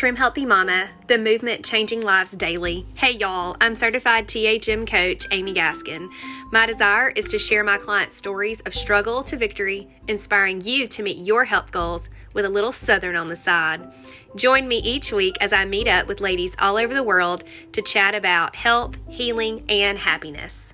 Trim Healthy Mama, the movement changing lives daily. Hey y'all, I'm certified THM coach Amy Gaskin. My desire is to share my clients' stories of struggle to victory, inspiring you to meet your health goals with a little Southern on the side. Join me each week as I meet up with ladies all over the world to chat about health, healing, and happiness.